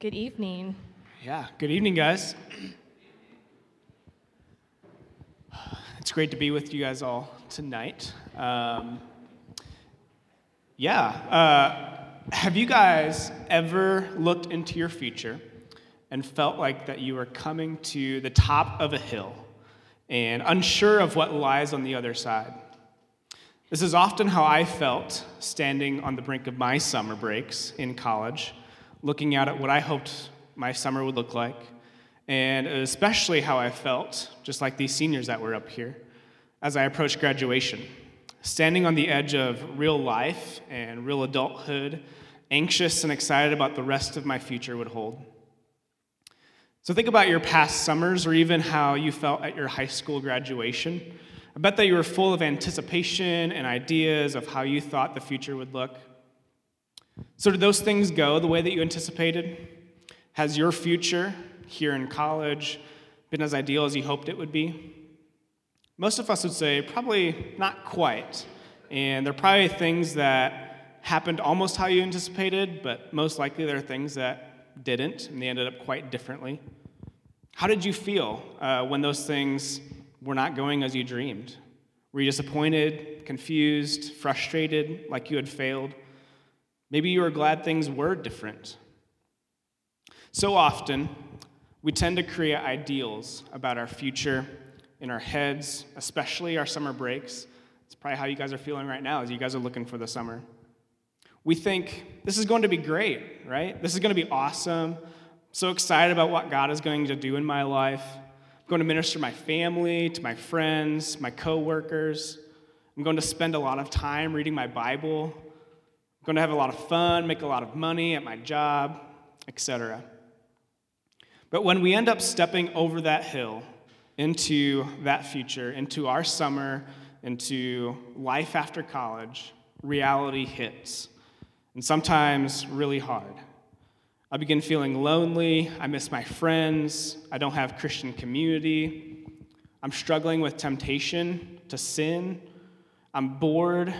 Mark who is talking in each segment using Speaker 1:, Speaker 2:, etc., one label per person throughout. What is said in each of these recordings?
Speaker 1: Good evening.
Speaker 2: Yeah, good evening, guys. It's great to be with you guys all tonight. Um, yeah, uh, have you guys ever looked into your future and felt like that you were coming to the top of a hill and unsure of what lies on the other side? This is often how I felt standing on the brink of my summer breaks in college, looking out at what I hoped my summer would look like, and especially how I felt, just like these seniors that were up here, as I approached graduation, standing on the edge of real life and real adulthood, anxious and excited about the rest of my future would hold. So think about your past summers or even how you felt at your high school graduation. I bet that you were full of anticipation and ideas of how you thought the future would look. So, did those things go the way that you anticipated? Has your future here in college been as ideal as you hoped it would be? Most of us would say probably not quite. And there are probably things that happened almost how you anticipated, but most likely there are things that didn't, and they ended up quite differently. How did you feel uh, when those things were not going as you dreamed? Were you disappointed, confused, frustrated, like you had failed? Maybe you are glad things were different. So often, we tend to create ideals about our future in our heads, especially our summer breaks. It's probably how you guys are feeling right now as you guys are looking for the summer. We think this is going to be great, right? This is going to be awesome. I'm so excited about what God is going to do in my life. I'm going to minister my family, to my friends, my coworkers. I'm going to spend a lot of time reading my Bible. Going to have a lot of fun, make a lot of money at my job, etc. But when we end up stepping over that hill into that future, into our summer, into life after college, reality hits. And sometimes really hard. I begin feeling lonely. I miss my friends. I don't have Christian community. I'm struggling with temptation to sin. I'm bored.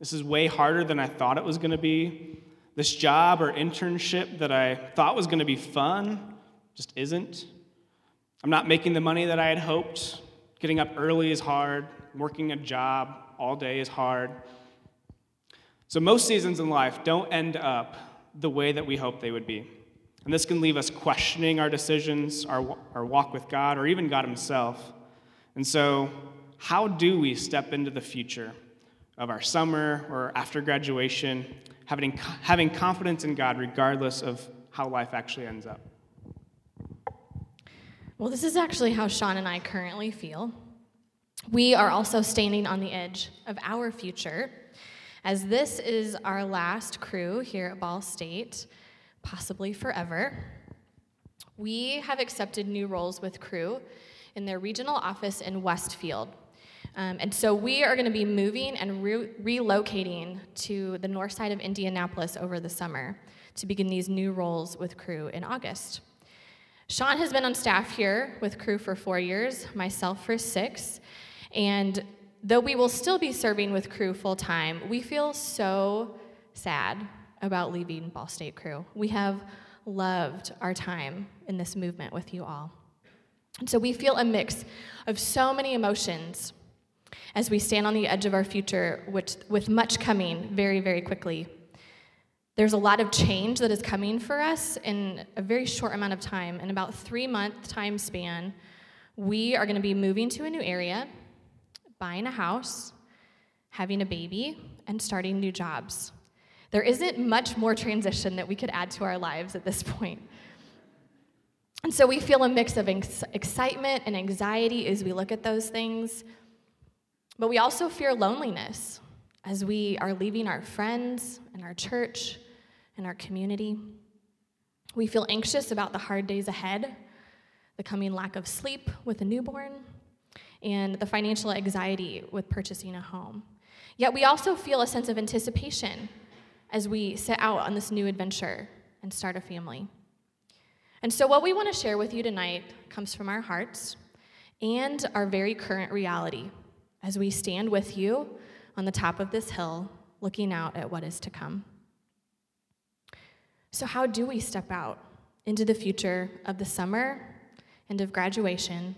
Speaker 2: This is way harder than I thought it was going to be. This job or internship that I thought was going to be fun just isn't. I'm not making the money that I had hoped. Getting up early is hard. Working a job all day is hard. So, most seasons in life don't end up the way that we hope they would be. And this can leave us questioning our decisions, our, our walk with God, or even God Himself. And so, how do we step into the future of our summer or after graduation, having, having confidence in God regardless of how life actually ends up?
Speaker 1: Well, this is actually how Sean and I currently feel. We are also standing on the edge of our future, as this is our last Cru here at Ball State, possibly forever. We have accepted new roles with Cru in their regional office in Westfield. Um, and so we are going to be moving and re- relocating to the north side of Indianapolis over the summer to begin these new roles with Cru in August. Sean has been on staff here with Cru for four years, myself for six. And though we will still be serving with Cru full time, we feel so sad about leaving Ball State Cru. We have loved our time in this movement with you all. And so we feel a mix of so many emotions as we stand on the edge of our future, which, with much coming very, very quickly. There's a lot of change that is coming for us in a very short amount of time. In about three month time span, we are going to be moving to a new area, buying a house, having a baby, and starting new jobs. There isn't much more transition that we could add to our lives at this point. And so we feel a mix of excitement and anxiety as we look at those things, but we also fear loneliness as we are leaving our friends and our church and our community. We feel anxious about the hard days ahead, the coming lack of sleep with a newborn, and the financial anxiety with purchasing a home. Yet we also feel a sense of anticipation as we set out on this new adventure and start a family. And so, what we want to share with you tonight comes from our hearts and our very current reality as we stand with you on the top of this hill, looking out at what is to come. So, how do we step out into the future of the summer and of graduation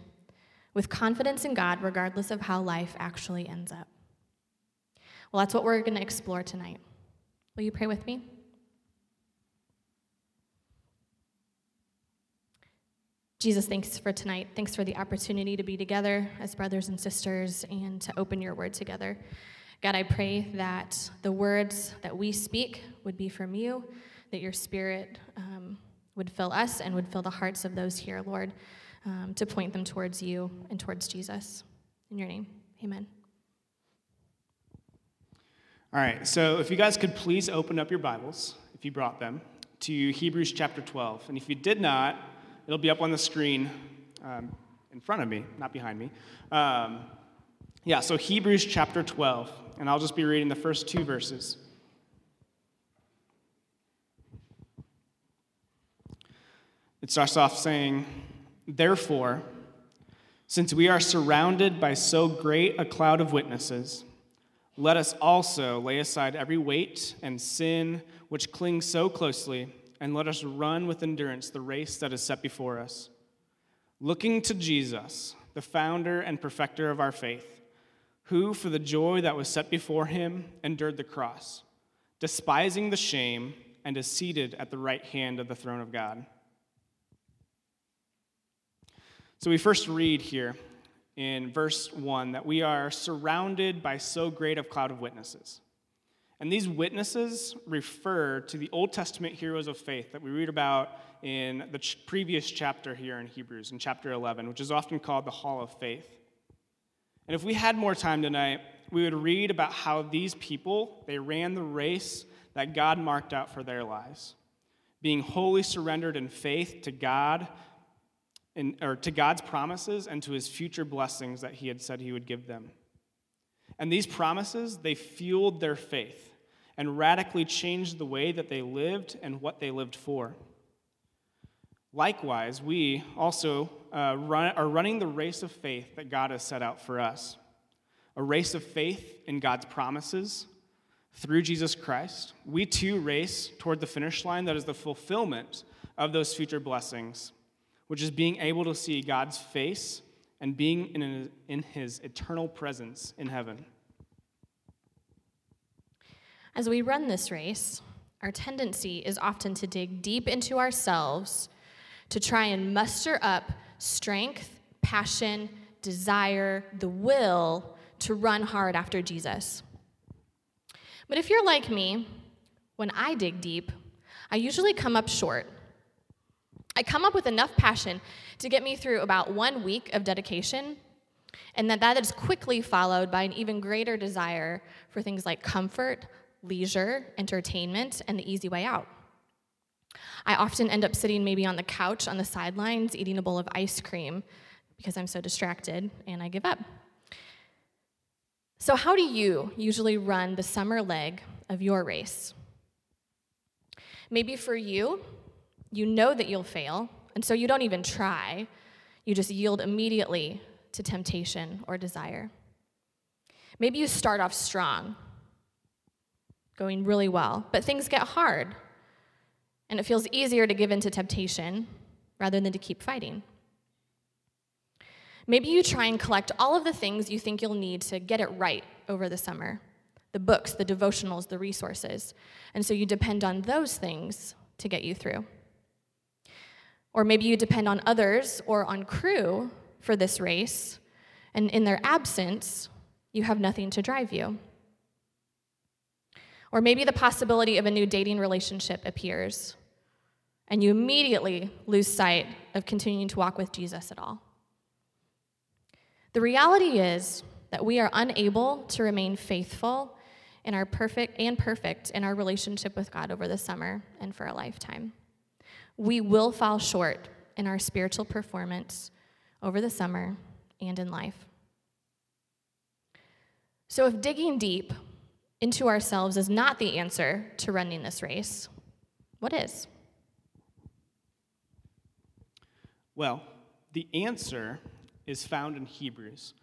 Speaker 1: with confidence in God, regardless of how life actually ends up. Well, that's what we're going to explore tonight. Will you pray with me? Jesus, thanks for tonight. Thanks for the opportunity to be together as brothers and sisters and to open your word together. God, I pray that the words that we speak would be from you, that your spirit um, would fill us and would fill the hearts of those here, Lord, um, to point them towards you and towards Jesus. In your name, amen.
Speaker 2: All right, so if you guys could please open up your Bibles, if you brought them, to Hebrews chapter 12. And if you did not, it'll be up on the screen um, in front of me, not behind me. Um, yeah, so Hebrews chapter 12, and I'll just be reading the first two verses. It starts off saying, Therefore, since we are surrounded by so great a cloud of witnesses, let us also lay aside every weight and sin which clings so closely, and let us run with endurance the race that is set before us. Looking to Jesus, the founder and perfecter of our faith, who, for the joy that was set before him, endured the cross, despising the shame, and is seated at the right hand of the throne of God. So we first read here in verse 1 that we are surrounded by so great a cloud of witnesses. And these witnesses refer to the Old Testament heroes of faith that we read about in the ch- previous chapter here in Hebrews, in chapter 11, which is often called the Hall of Faith. And if we had more time tonight, we would read about how these people, they ran the race that God marked out for their lives, being wholly surrendered in faith to God in, or to God's promises and to his future blessings that he had said he would give them. And these promises, they fueled their faith and radically changed the way that they lived and what they lived for. Likewise, we also uh, run, are running the race of faith that God has set out for us a race of faith in God's promises through Jesus Christ. We too race toward the finish line that is the fulfillment of those future blessings which is being able to see God's face and being in, in his eternal presence in heaven.
Speaker 1: As we run this race, our tendency is often to dig deep into ourselves to try and muster up strength, passion, desire, the will to run hard after Jesus. But if you're like me, when I dig deep, I usually come up short. I come up with enough passion to get me through about one week of dedication, and then that is quickly followed by an even greater desire for things like comfort, leisure, entertainment, and the easy way out. I often end up sitting maybe on the couch on the sidelines eating a bowl of ice cream because I'm so distracted and I give up. So, how do you usually run the summer leg of your race? Maybe for you, you know that you'll fail, and so you don't even try. You just yield immediately to temptation or desire. Maybe you start off strong, going really well, but things get hard, and it feels easier to give in to temptation rather than to keep fighting. Maybe you try and collect all of the things you think you'll need to get it right over the summer the books, the devotionals, the resources. And so you depend on those things to get you through. Or maybe you depend on others or on Cru for this race, and in their absence, you have nothing to drive you. Or maybe the possibility of a new dating relationship appears, and you immediately lose sight of continuing to walk with Jesus at all. The reality is that we are unable to remain faithful in our perfect and perfect in our relationship with God over the summer and for a lifetime we will fall short in our spiritual performance over the summer and in life. So, if digging deep into ourselves is not the answer to running this race, what is?
Speaker 2: Well, the answer is found in Hebrews.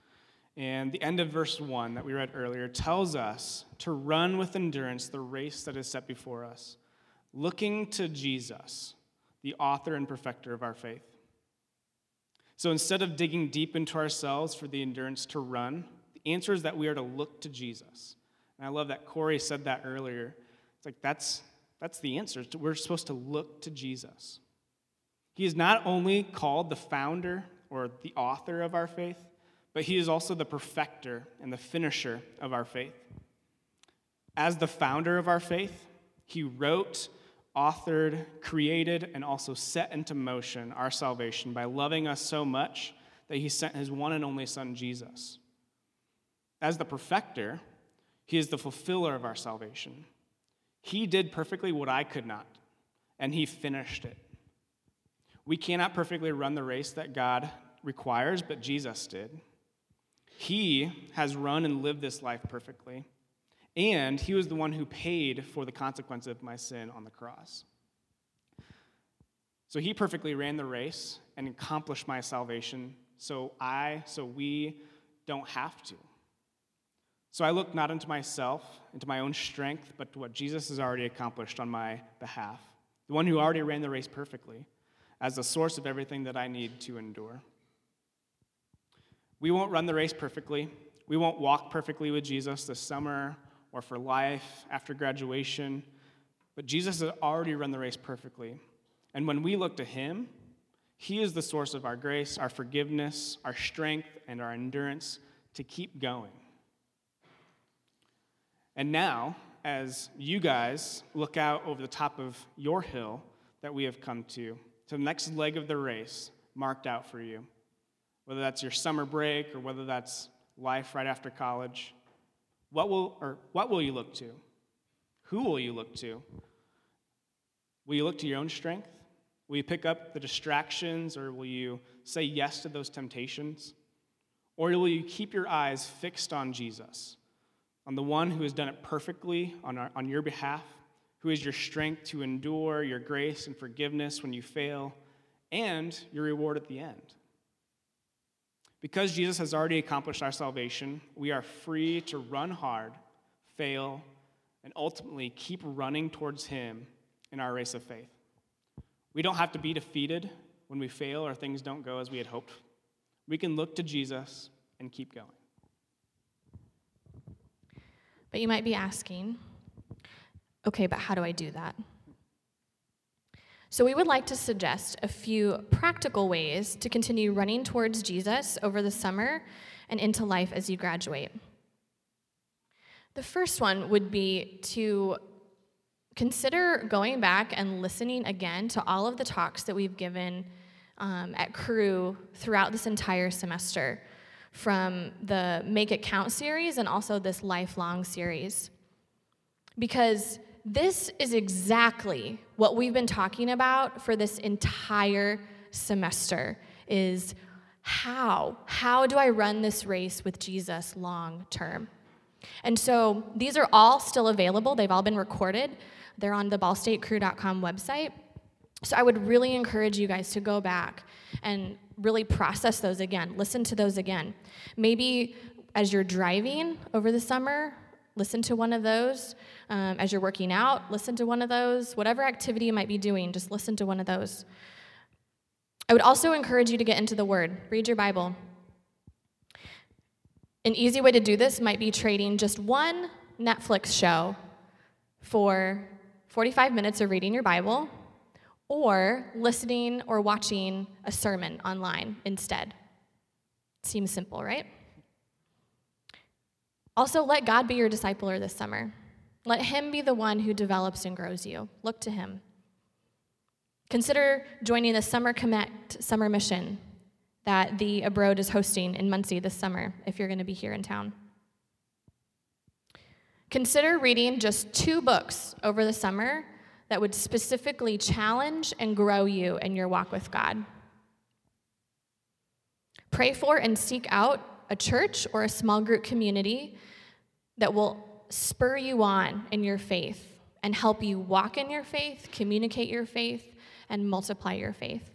Speaker 2: And the end of verse 1 that we read earlier tells us to run with endurance the race that is set before us, looking to Jesus, the author and perfecter of our faith. So instead of digging deep into ourselves for the endurance to run, the answer is that we are to look to Jesus. And I love that Corey said that earlier. It's like that's, that's the answer. We're supposed to look to Jesus. He is not only called the founder or the author of our faith, but he is also the perfecter and the finisher of our faith. As the founder of our faith, he wrote, authored, created, and also set into motion our salvation by loving us so much that he sent his one and only Son, Jesus. As the perfecter, he is the fulfiller of our salvation. He did perfectly what I could not, and he finished it. We cannot perfectly run the race that God requires, but Jesus did. He has run and lived this life perfectly, and he was the one who paid for the consequence of my sin on the cross. So he perfectly ran the race and accomplished my salvation, so I, so we don't have to. So I look not into myself, into my own strength, but to what Jesus has already accomplished on my behalf, the one who already ran the race perfectly, as the source of everything that I need to endure. We won't run the race perfectly. We won't walk perfectly with Jesus this summer or for life after graduation, but Jesus has already run the race perfectly. And when we look to him, he is the source of our grace, our forgiveness, our strength, and our endurance to keep going. And now, as you guys look out over the top of your hill that we have come to, to the next leg of the race marked out for you, whether that's your summer break or whether that's life right after college, what will, or what will you look to? Who will you look to? Will you look to your own strength? Will you pick up the distractions or will you say yes to those temptations? Or will you keep your eyes fixed on Jesus, on the one who has done it perfectly on, our, on your behalf, who is your strength to endure, your grace and forgiveness when you fail, and your reward at the end? Because Jesus has already accomplished our salvation, we are free to run hard, fail, and ultimately keep running towards Him in our race of faith. We don't have to be defeated when we fail or things don't go as we had hoped. We can look to Jesus and keep going.
Speaker 1: But you might be asking, okay, but how do I do that? So, we would like to suggest a few practical ways to continue running towards Jesus over the summer and into life as you graduate. The first one would be to consider going back and listening again to all of the talks that we've given um, at Cru throughout this entire semester, from the Make It Count series and also this lifelong series. Because this is exactly what we've been talking about for this entire semester is how how do I run this race with Jesus long term? And so these are all still available. They've all been recorded. They're on the ballstatecru.com website. So I would really encourage you guys to go back and really process those again. Listen to those again. Maybe as you're driving over the summer, listen to one of those. Um, as you're working out, listen to one of those. Whatever activity you might be doing, just listen to one of those. I would also encourage you to get into the Word, read your Bible. An easy way to do this might be trading just one Netflix show for 45 minutes of reading your Bible or listening or watching a sermon online instead. Seems simple, right? Also, let God be your discipler this summer. Let Him be the one who develops and grows you. Look to Him. Consider joining the Summer Connect summer mission that the Abroad is hosting in Muncie this summer if you're going to be here in town. Consider reading just two books over the summer that would specifically challenge and grow you in your walk with God. Pray for and seek out a church or a small group community that will spur you on in your faith and help you walk in your faith, communicate your faith, and multiply your faith.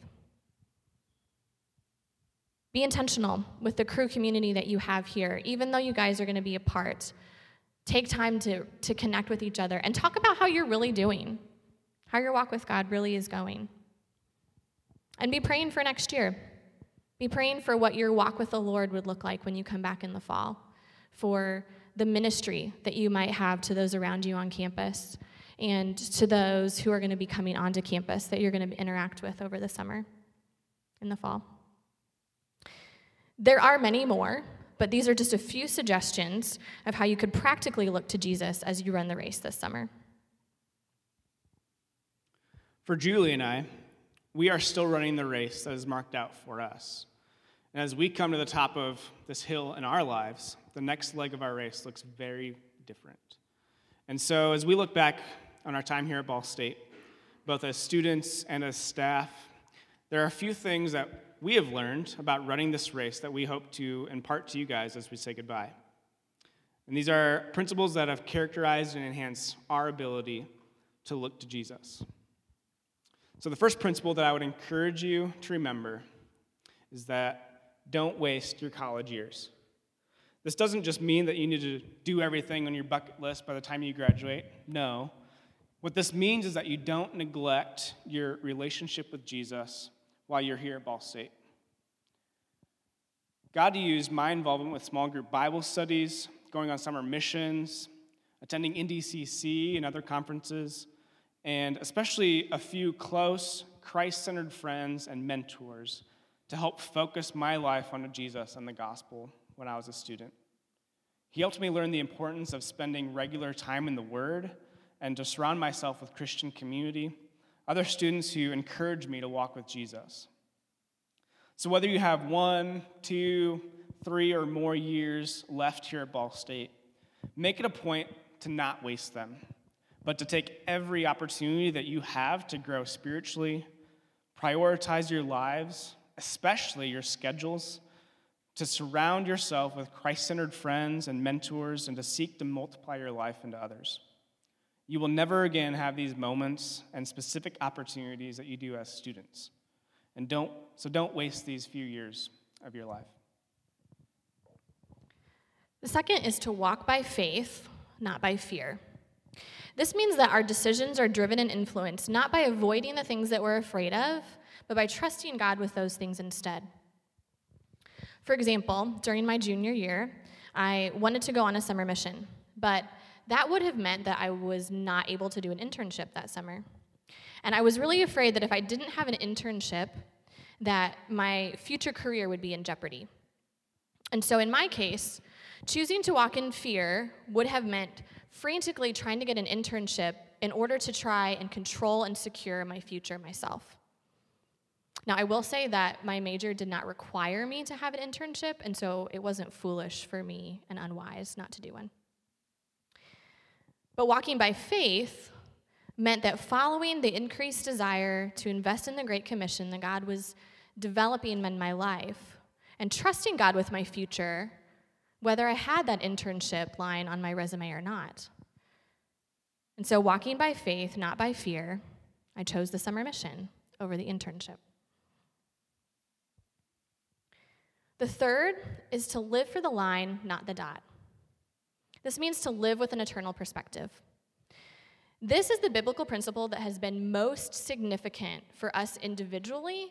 Speaker 1: Be intentional with the Cru community that you have here, even though you guys are going to be apart. Take time to, to connect with each other and talk about how you're really doing, how your walk with God really is going. And be praying for next year. Be praying for what your walk with the Lord would look like when you come back in the fall, for the ministry that you might have to those around you on campus, and to those who are going to be coming onto campus that you're going to interact with over the summer in the fall. There are many more, but these are just a few suggestions of how you could practically look to Jesus as you run the race this summer.
Speaker 2: For Julie and I, we are still running the race that is marked out for us. And as we come to the top of this hill in our lives, the next leg of our race looks very different. And so, as we look back on our time here at Ball State, both as students and as staff, there are a few things that we have learned about running this race that we hope to impart to you guys as we say goodbye. And these are principles that have characterized and enhanced our ability to look to Jesus. So, the first principle that I would encourage you to remember is that don't waste your college years. This doesn't just mean that you need to do everything on your bucket list by the time you graduate. No. What this means is that you don't neglect your relationship with Jesus while you're here at Ball State. God used my involvement with small group Bible studies, going on summer missions, attending NDCC and other conferences, and especially a few close, Christ centered friends and mentors to help focus my life on Jesus and the gospel when I was a student. He helped me learn the importance of spending regular time in the Word and to surround myself with Christian community, other students who encourage me to walk with Jesus. So, whether you have one, two, three, or more years left here at Ball State, make it a point to not waste them, but to take every opportunity that you have to grow spiritually, prioritize your lives, especially your schedules, to surround yourself with Christ centered friends and mentors, and to seek to multiply your life into others. You will never again have these moments and specific opportunities that you do as students. And don't, so don't waste these few years of your life.
Speaker 1: The second is to walk by faith, not by fear. This means that our decisions are driven and influenced not by avoiding the things that we're afraid of, but by trusting God with those things instead. For example, during my junior year, I wanted to go on a summer mission, but that would have meant that I was not able to do an internship that summer. And I was really afraid that if I didn't have an internship, that my future career would be in jeopardy. And so in my case, choosing to walk in fear would have meant frantically trying to get an internship in order to try and control and secure my future myself. Now, I will say that my major did not require me to have an internship, and so it wasn't foolish for me and unwise not to do one. But walking by faith meant that following the increased desire to invest in the Great Commission that God was developing in my life and trusting God with my future, whether I had that internship line on my resume or not. And so, walking by faith, not by fear, I chose the summer mission over the internship. The third is to live for the line, not the dot. This means to live with an eternal perspective. This is the biblical principle that has been most significant for us individually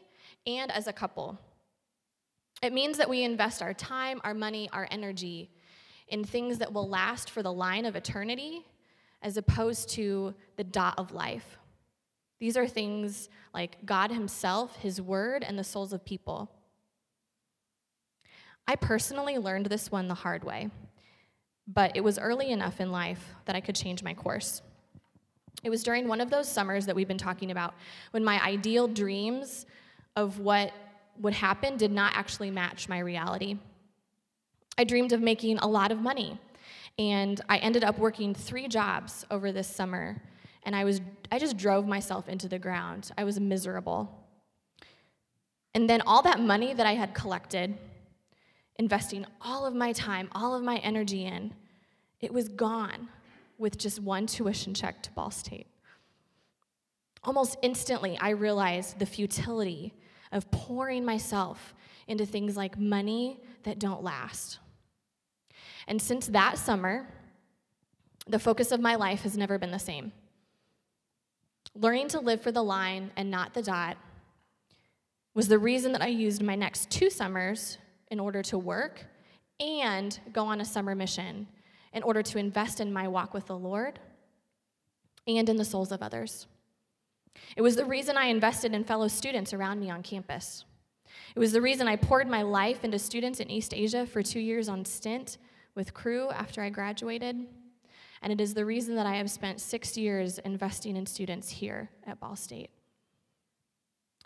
Speaker 1: and as a couple. It means that we invest our time, our money, our energy in things that will last for the line of eternity as opposed to the dot of life. These are things like God Himself, His Word, and the souls of people. I personally learned this one the hard way, but it was early enough in life that I could change my course. It was during one of those summers that we've been talking about when my ideal dreams of what would happen did not actually match my reality. I dreamed of making a lot of money, and I ended up working three jobs over this summer, and I was I just drove myself into the ground. I was miserable. And then all that money that I had collected investing all of my time, all of my energy in, it was gone with just one tuition check to Ball State. Almost instantly, I realized the futility of pouring myself into things like money that don't last. And since that summer, the focus of my life has never been the same. Learning to live for the line and not the dot was the reason that I used my next two summers in order to work and go on a summer mission in order to invest in my walk with the Lord and in the souls of others. It was the reason I invested in fellow students around me on campus. It was the reason I poured my life into students in East Asia for two years on stint with Cru after I graduated. And it is the reason that I have spent six years investing in students here at Ball State.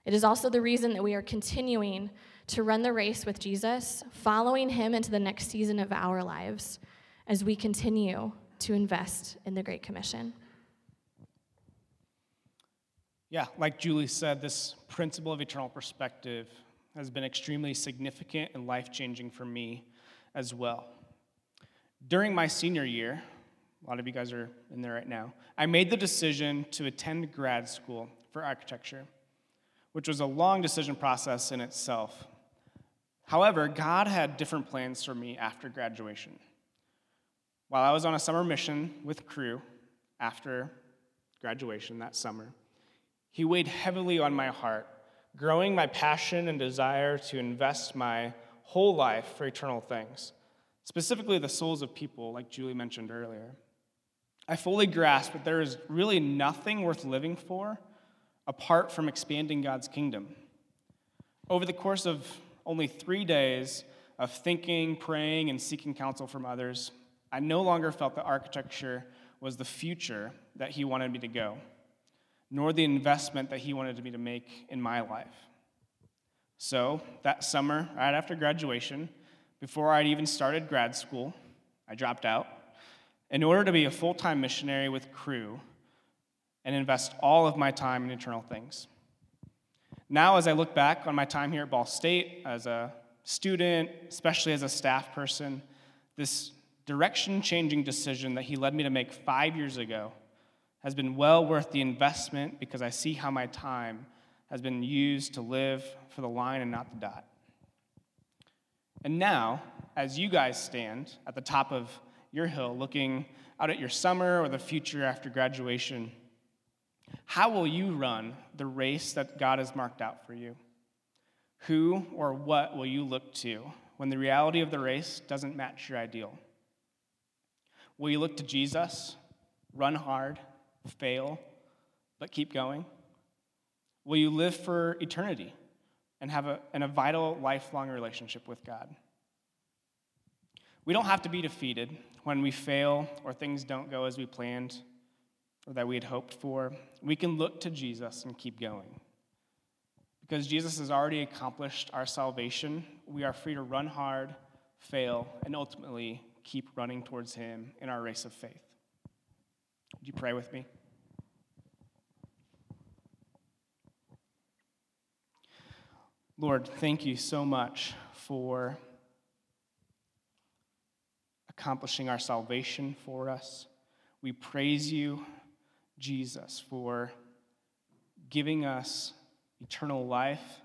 Speaker 1: It is also the reason that we are continuing to run the race with Jesus, following him into the next season of our lives as we continue to invest in the Great Commission.
Speaker 2: Yeah, like Julie said, this principle of eternal perspective has been extremely significant and life changing for me as well. During my senior year, a lot of you guys are in there right now, I made the decision to attend grad school for architecture, which was a long decision process in itself. However, God had different plans for me after graduation. While I was on a summer mission with Cru after graduation that summer, He weighed heavily on my heart, growing my passion and desire to invest my whole life for eternal things, specifically the souls of people, like Julie mentioned earlier. I fully grasp that there is really nothing worth living for apart from expanding God's kingdom. Over the course of only three days of thinking, praying, and seeking counsel from others, I no longer felt that architecture was the future that He wanted me to go, nor the investment that He wanted me to make in my life. So, that summer, right after graduation, before I'd even started grad school, I dropped out in order to be a full time missionary with Cru and invest all of my time in eternal things. Now, as I look back on my time here at Ball State as a student, especially as a staff person, this direction changing decision that he led me to make five years ago has been well worth the investment because I see how my time has been used to live for the line and not the dot. And now, as you guys stand at the top of your hill looking out at your summer or the future after graduation, how will you run the race that God has marked out for you? Who or what will you look to when the reality of the race doesn't match your ideal? Will you look to Jesus, run hard, fail, but keep going? Will you live for eternity and have a, and a vital, lifelong relationship with God? We don't have to be defeated when we fail or things don't go as we planned or that we had hoped for. We can look to Jesus and keep going. Because Jesus has already accomplished our salvation, we are free to run hard, fail, and ultimately keep running towards Him in our race of faith. Would you pray with me? Lord, thank you so much for accomplishing our salvation for us. We praise you, Jesus, for giving us eternal life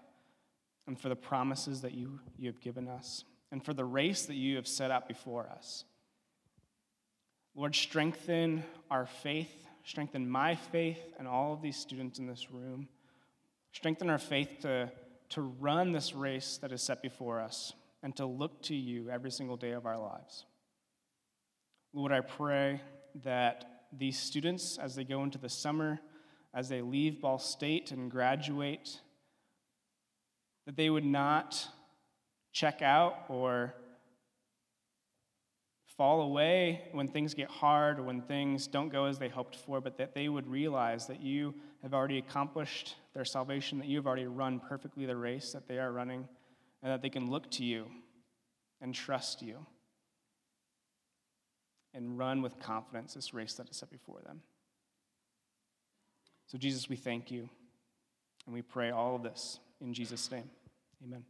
Speaker 2: and for the promises that you, you have given us and for the race that you have set out before us. Lord, strengthen our faith, strengthen my faith and all of these students in this room. Strengthen our faith to, to run this race that is set before us and to look to you every single day of our lives. Lord, I pray that these students, as they go into the summer, as they leave Ball State and graduate, that they would not check out or fall away when things get hard or when things don't go as they hoped for, but that they would realize that you have already accomplished their salvation, that you have already run perfectly the race that they are running, and that they can look to you and trust you and run with confidence this race that is set before them. So, Jesus, we thank you and we pray all of this in Jesus' name. Amen.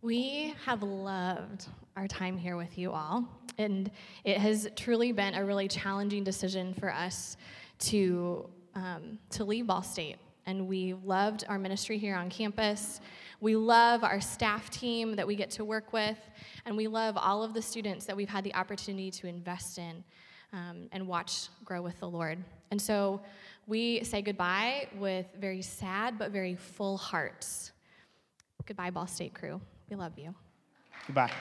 Speaker 1: We have loved our time here with you all, and it has truly been a really challenging decision for us to, um, to leave Ball State. And we loved our ministry here on campus. We love our staff team that we get to work with, and we love all of the students that we've had the opportunity to invest in. um, and watch grow with the Lord. And so we say goodbye with very sad but very full hearts. Goodbye, Ball State Cru. We love you.
Speaker 2: Goodbye.